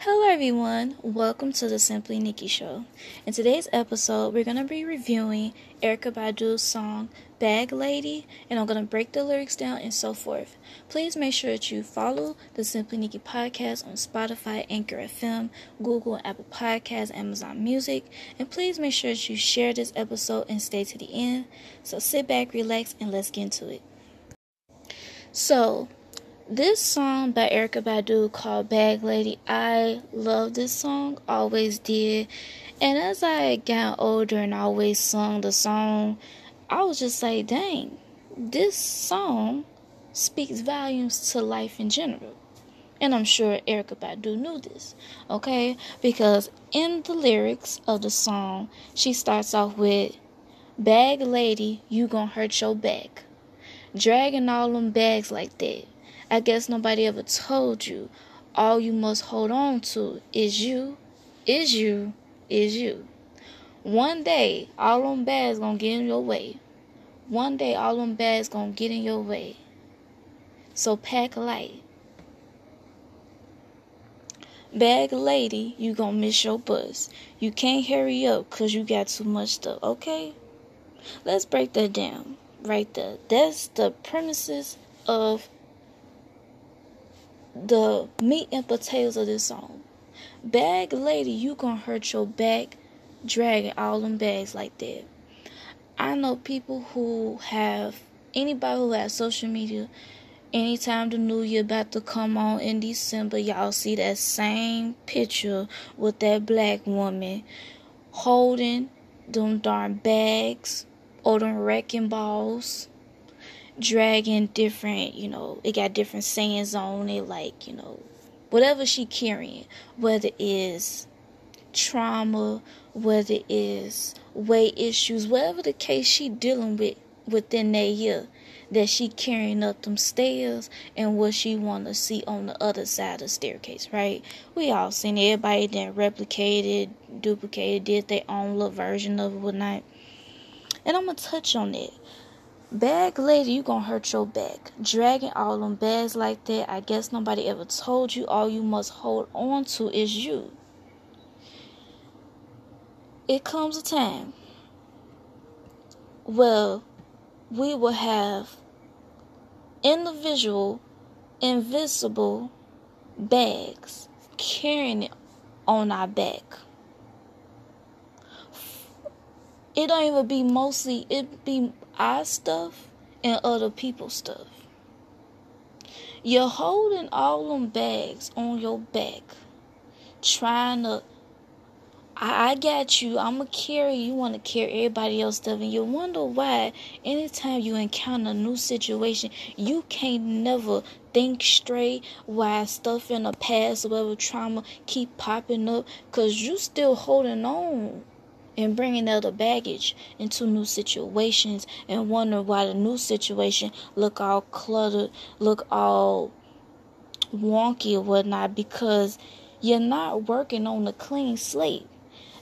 Hello, everyone. Welcome to the Simply Nikki Show. In today's episode, we're going to be reviewing Erykah Badu's song Bag Lady, and I'm going to break the lyrics down and so forth. Please make sure that you follow the Simply Nikki podcast on Spotify, Anchor FM, Google, Apple Podcasts, Amazon Music, and please make sure that you share this episode and stay to the end. So sit back, relax, and let's get into it. So, this song by Erykah Badu called Bag Lady, I love this song, always did. And as I got older and always sung the song, I was just like, dang, this song speaks volumes to life in general. And I'm sure Erykah Badu knew this, okay? Because in the lyrics of the song, she starts off with, Bag lady, you gon' hurt your back. Dragging all them bags like that. I guess nobody ever told you. All you must hold on to is you, is you, is you. One day, all them bags gonna get in your way. One day, all them bags gonna get in your way. So pack light. Bag lady, you gonna miss your bus. You can't hurry up cause you got too much stuff, okay? Let's break that down right there. That's the premises of the meat and potatoes of this song. Bag lady, you gonna hurt your back dragging all them bags like that. I know people who have anybody who has social media. Anytime the new year about to come on in December, y'all see that same picture with that black woman holding them darn bags or them wrecking balls dragging different, you know, it got different sayings on it, like, you know, whatever she carrying, whether it is trauma, whether it is weight issues, whatever the case she dealing with within that year, that she carrying up them stairs and what she want to see on the other side of the staircase, right? We all seen everybody then replicated, duplicated, did their own little version of it, whatnot. And I'm gonna touch on it. Bag lady, you gonna hurt your back. Dragging all them bags like that, I guess nobody ever told you all you must hold on to is you. It comes a time well, we will have individual, invisible bags carrying it on our back. It don't even be mostly, it be our stuff and other people's stuff. You're holding all them bags on your back, trying to. I, I got you. I'm gonna carry. You want to carry everybody else stuff, and you wonder why. Anytime you encounter a new situation, you can't never think straight. Why stuff in the past, whatever trauma, keep popping up, cause you still holding on and bringing other baggage into new situations and wonder why the new situation look all cluttered, look all wonky or whatnot because you're not working on a clean slate.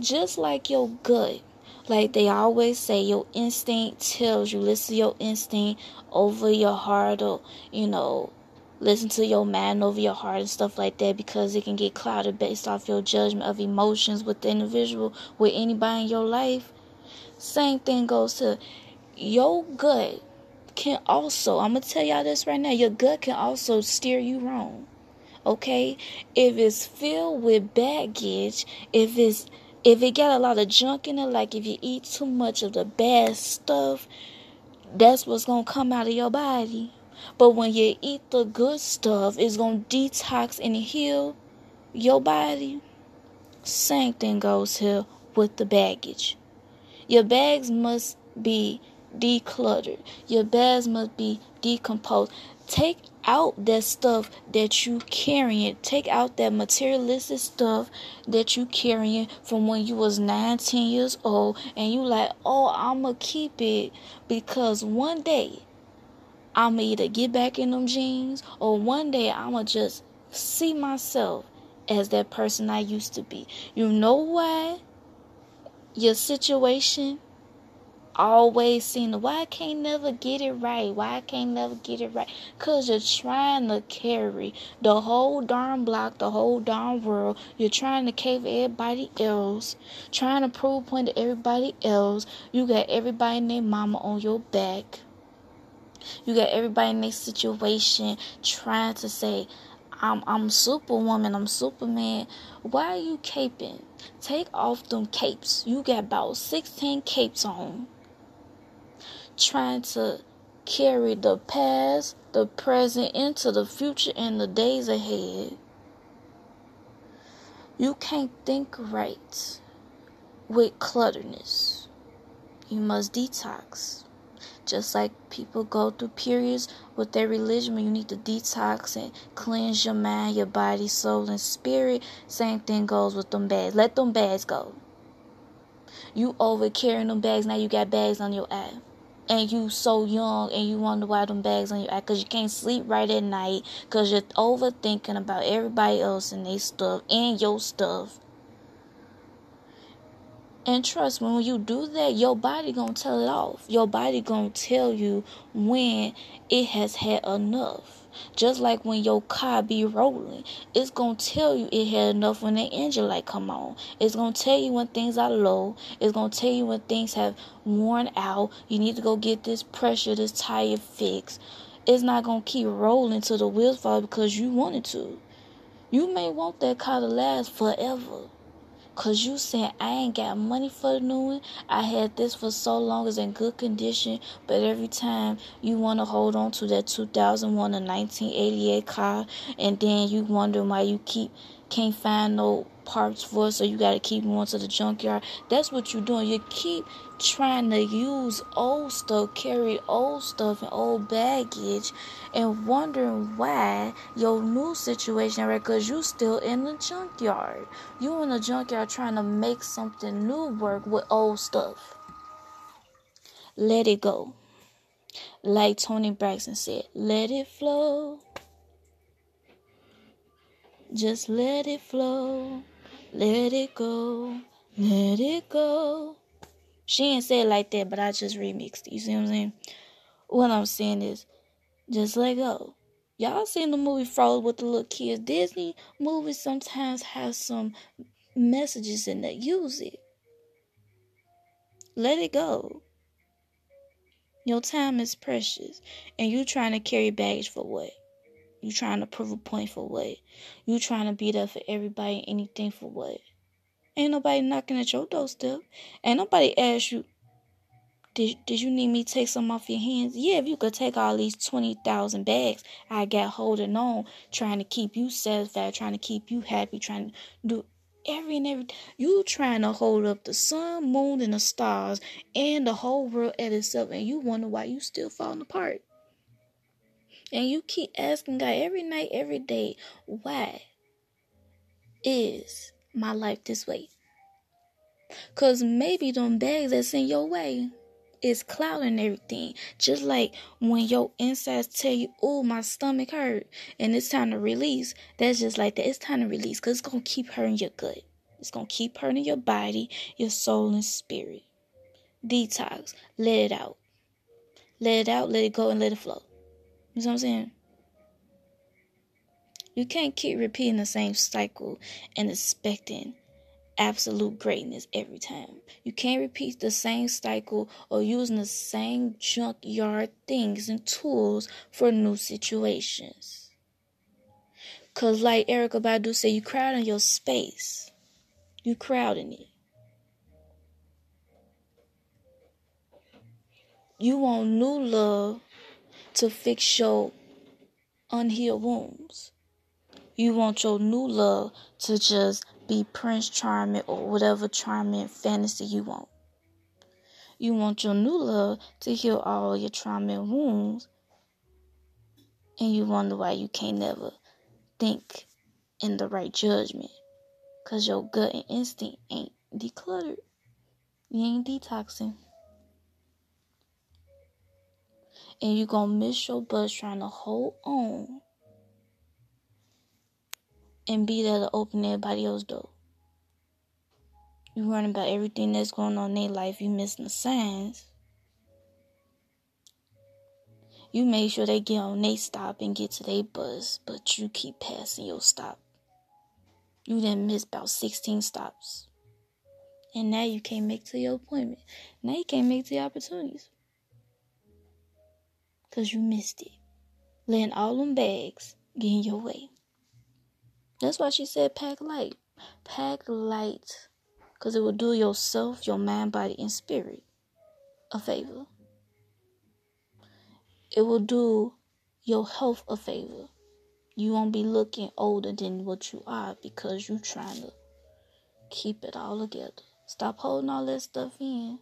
Just like your gut. Like they always say, your instinct tells you, listen to your instinct over your heart or, you know, listen to your mind over your heart and stuff like that because it can get clouded based off your judgment of emotions with the individual, with anybody in your life. Same thing goes to your gut can also, I'm to tell y'all this right now, your gut can also steer you wrong. Okay? If it's filled with baggage, if it's if it got a lot of junk in it, like if you eat too much of the bad stuff, that's what's gonna come out of your body. But when you eat the good stuff, it's going to detox and heal your body. Same thing goes here with the baggage. Your bags must be decluttered. Your bags must be decomposed. Take out that stuff that you carrying. Take out that materialistic stuff that you carrying from when you was 19 years old and you like, oh, I'ma keep it because one day I'ma either get back in them jeans or one day I'ma just see myself as that person I used to be. You know why? Your situation always seem to why I can't never get it right? Why I can't never get it right? Cause you're trying to carry the whole darn block, the whole darn world. You're trying to cave everybody else, trying to prove point to everybody else. You got everybody their mama on your back. You got everybody in their situation trying to say, I'm I'm superwoman, I'm superman. Why are you caping? Take off them capes. You got about 16 capes on. Trying to carry the past, the present into the future and the days ahead. You can't think right with clutterness. You must detox. Just like people go through periods with their religion when you need to detox and cleanse your mind, your body, soul, and spirit. Same thing goes with them bags. Let them bags go. You over carrying them bags, now you got bags on your eye. And you so young and you wonder why them bags on your eye because you can't sleep right at night because you're overthinking about everybody else and their stuff and your stuff. And trust me, when you do that, your body gonna tell it off. Your body gonna tell you when it has had enough. Just like when your car be rolling, it's gonna tell you it had enough when the engine light come on. It's gonna tell you when things are low. It's gonna tell you when things have worn out. You need to go get this pressure, this tire fixed. It's not gonna keep rolling till the wheels fall because you wanted to. You may want that car to last forever. Cause you said I ain't got money for the new one. I had this for so long, it's in good condition. But every time you wanna hold on to that 2001 or 1988 car, and then you wonder why you keep can't find no parts for it, so you gotta keep going to the junkyard. That's what you're doing. You keep trying to use old stuff, carry old stuff and old baggage, and wondering why your new situation, right? Because you still in the junkyard. You in the junkyard trying to make something new work with old stuff. Let it go. Like Toni Braxton said, let it flow. Just let it flow. Let it go. Let it go. She ain't say it like that, but I just remixed it. You see what I'm saying? What I'm saying is, just let go. Y'all seen the movie Frozen with the little kids. Disney movies sometimes have some messages in that. Use it. Let it go. Your time is precious. And you trying to carry baggage for what? You trying to prove a point for what? You trying to be there for everybody, anything for what? Ain't nobody knocking at your doorstep. Ain't nobody ask you, did, did you need me to take some off your hands? Yeah, if you could take all these 20,000 bags I got holding on, trying to keep you satisfied, trying to keep you happy, trying to do every and every. You trying to hold up the sun, moon, and the stars and the whole world at itself, and you wonder why you still falling apart. And you keep asking God every night, every day, why is my life this way? Cause maybe them bags that's in your way is clouding everything. Just like when your insides tell you, oh, my stomach hurt and it's time to release. That's just like that. It's time to release because it's going to keep hurting your gut. It's going to keep hurting your body, your soul, and spirit. Detox. Let it out. Let it out, let it go, and let it flow. You know what I'm saying? You can't keep repeating the same cycle and expecting absolute greatness every time. You can't repeat the same cycle or using the same junkyard things and tools for new situations. Cause like Erykah Badu said, you crowding your space. You crowding it. You want new love to fix your unhealed wounds. You want your new love to just be Prince Charming or whatever charming fantasy you want. You want your new love to heal all your trauma and wounds. And you wonder why you can't never think in the right judgment. Because your gut and instinct ain't decluttered. You ain't detoxing and you're gonna miss your bus trying to hold on and be there to open everybody else's door. You running about everything that's going on in their life, you missing the signs. You make sure they get on they stop and get to their bus, but you keep passing your stop. You didn't miss about 16 stops. And now you can't make to your appointment. Now you can't make to your opportunities. Because you missed it. Letting all them bags get in your way. That's why she said pack light. Pack light. Because it will do yourself, your mind, body, and spirit a favor. It will do your health a favor. You won't be looking older than what you are because you're trying to keep it all together. Stop holding all that stuff in.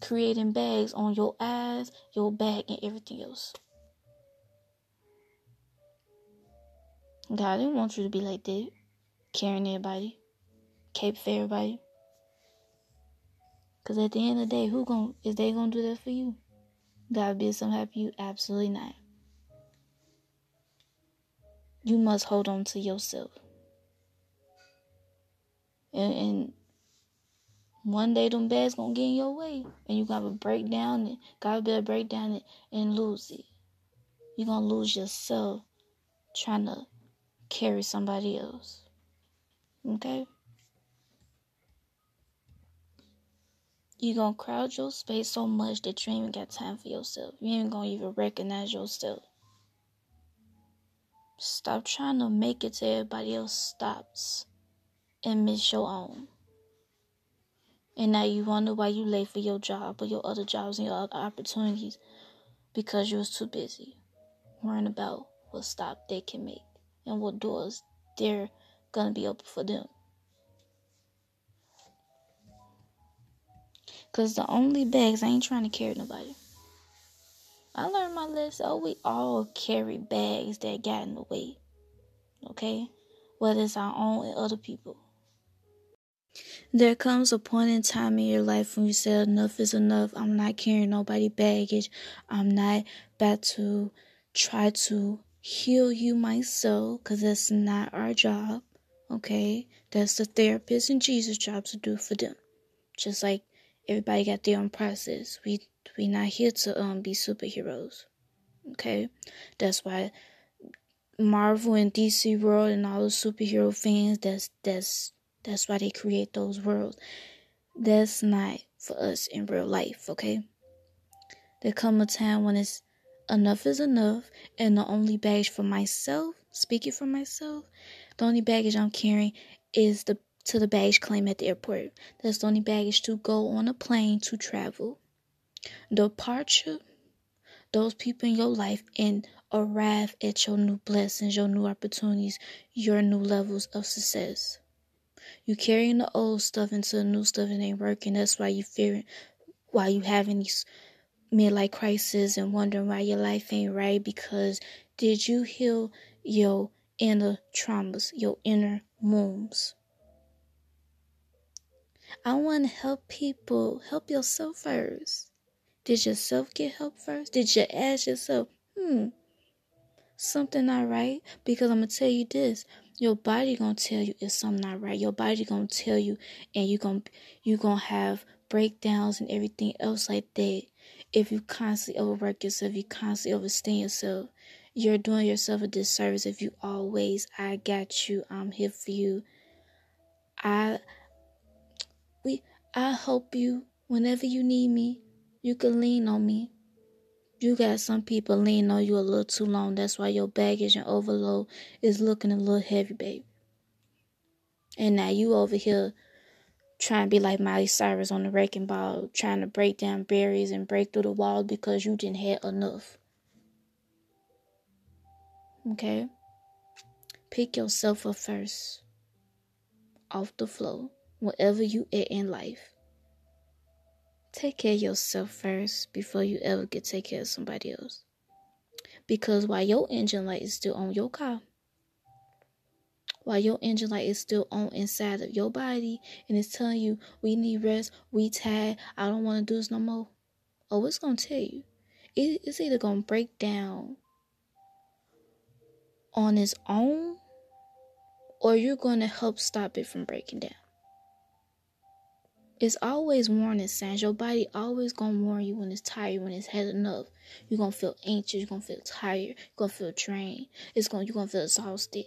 Creating bags on your eyes, your back, and everything else. God didn't want you to be like that. Carrying everybody. Cape for everybody. Cause at the end of the day, who gon' is they gonna do that for you? God be some happy you? Absolutely not. You must hold on to yourself. And, and one day them bags gonna get in your way. And you gotta break down it. Gotta be able to break down it and lose it. You're gonna lose yourself trying to carry somebody else. Okay? You're gonna crowd your space so much that you ain't even got time for yourself. You ain't gonna even recognize yourself. Stop trying to make it to everybody else stops and miss your own. And now you wonder why you late for your job or your other jobs and your other opportunities because you was too busy worrying about what stop they can make and what doors they're gonna be open for them. Cause the only bags I ain't trying to carry nobody. I learned my lesson. Oh, we all carry bags that got in the way. Okay? Whether it's our own and other people. There comes a point in time in your life when you say enough is enough. I'm not carrying nobody baggage. I'm not about to try to heal you myself because that's not our job. Okay? That's the therapist and Jesus' job to do for them. Just like everybody got their own process. We we not here to um be superheroes. Okay? That's why Marvel and DC world and all the superhero fans that's that's that's why they create those worlds. That's not for us in real life, okay? There come a time when it's enough is enough and the only baggage for myself, speaking for myself, the only baggage I'm carrying is the to the baggage claim at the airport. That's the only baggage to go on a plane to travel. Departure, those people in your life and arrive at your new blessings, your new opportunities, your new levels of success. You carrying the old stuff into the new stuff and ain't working. That's why you fearing why you having these midlife crises and wondering why your life ain't right because did you heal your inner traumas, your inner wounds? I want to help people. Help yourself first. Did yourself get help first? Did you ask yourself, hmm, something not right? Because I'm gonna tell you this. Your body gonna tell you if something not right. Your body gonna tell you and you gonna you gonna have breakdowns and everything else like that. If you constantly overwork yourself, you constantly overstand yourself. You're doing yourself a disservice if you always I got you, I'm here for you. I we I help you whenever you need me. You can lean on me. You got some people leaning on you a little too long. That's why your baggage and overload is looking a little heavy, baby. And now you over here trying to be like Miley Cyrus on the wrecking ball, trying to break down barriers and break through the walls because you didn't have enough. Okay? Pick yourself up first. Off the floor wherever you at in life. Take care of yourself first before you ever get take care of somebody else. Because while your engine light is still on your car, while your engine light is still on inside of your body and it's telling you we need rest, we tired, I don't want to do this no more. Oh, it's gonna tell you. It's either gonna break down on its own or you're gonna help stop it from breaking down. It's always warning signs. Your body always gonna warn you when it's tired, when it's had enough. You're gonna feel anxious, you're gonna feel tired, you're gonna feel drained. It's gonna you're gonna feel exhausted.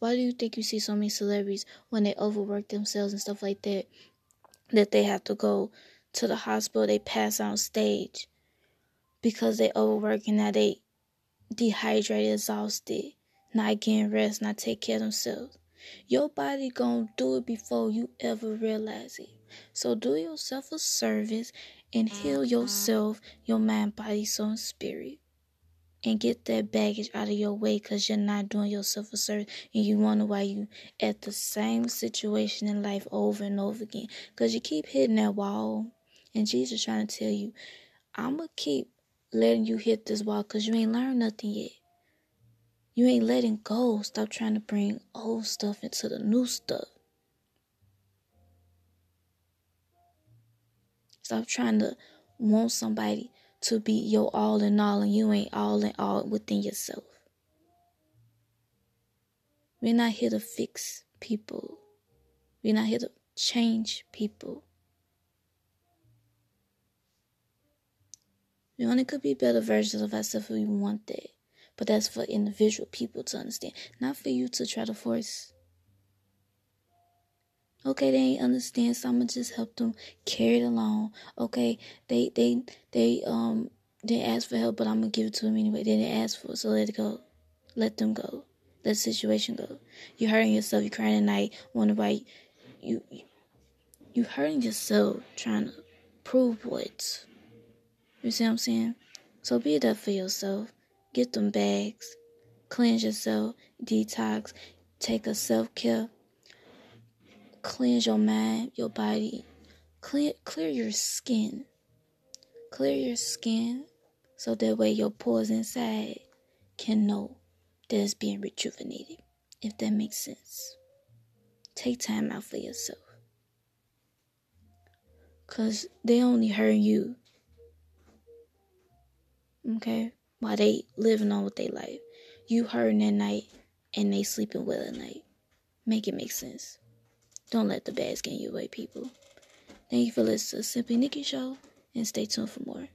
Why do you think you see so many celebrities when they overwork themselves and stuff like that? That they have to go to the hospital, they pass on stage because they overwork and now they dehydrated, exhausted, not getting rest, not take care of themselves. Your body gonna do it before you ever realize it. So do yourself a service and heal mm-hmm. yourself, your mind, body, soul, and spirit. And get that baggage out of your way because you're not doing yourself a service and you wonder why you at the same situation in life over and over again. Because you keep hitting that wall. And Jesus trying to tell you, I'm going to keep letting you hit this wall because you ain't learned nothing yet. You ain't letting go. Stop trying to bring old stuff into the new stuff. Stop trying to want somebody to be your all in all and you ain't all in all within yourself. We're not here to fix people. We're not here to change people. We only could be better versions of ourselves if we want that. But that's for individual people to understand, not for you to try to force. Okay, they ain't understand, so I'ma just help them carry it along. Okay, they they they um didn't ask for help, but I'm gonna give it to them anyway. They didn't ask for it, so let it go. Let them go. Let the situation go. You hurting yourself. You crying at night. Wonder why you you, you hurting yourself trying to prove what. You see what I'm saying? So be that for yourself. Get them bags. Cleanse yourself. Detox. Take a self care. Cleanse your mind, your body. Clear, clear your skin. Clear your skin so that way your pores inside can know that it's being rejuvenated. If that makes sense. Take time out for yourself. Cause they only hurt you. Okay? while they living on with their life. You hurting at night and they sleeping well at night. Make it make sense. Don't let the bads get in your way, people. Thank you for listening to Simply Nikki Show and stay tuned for more.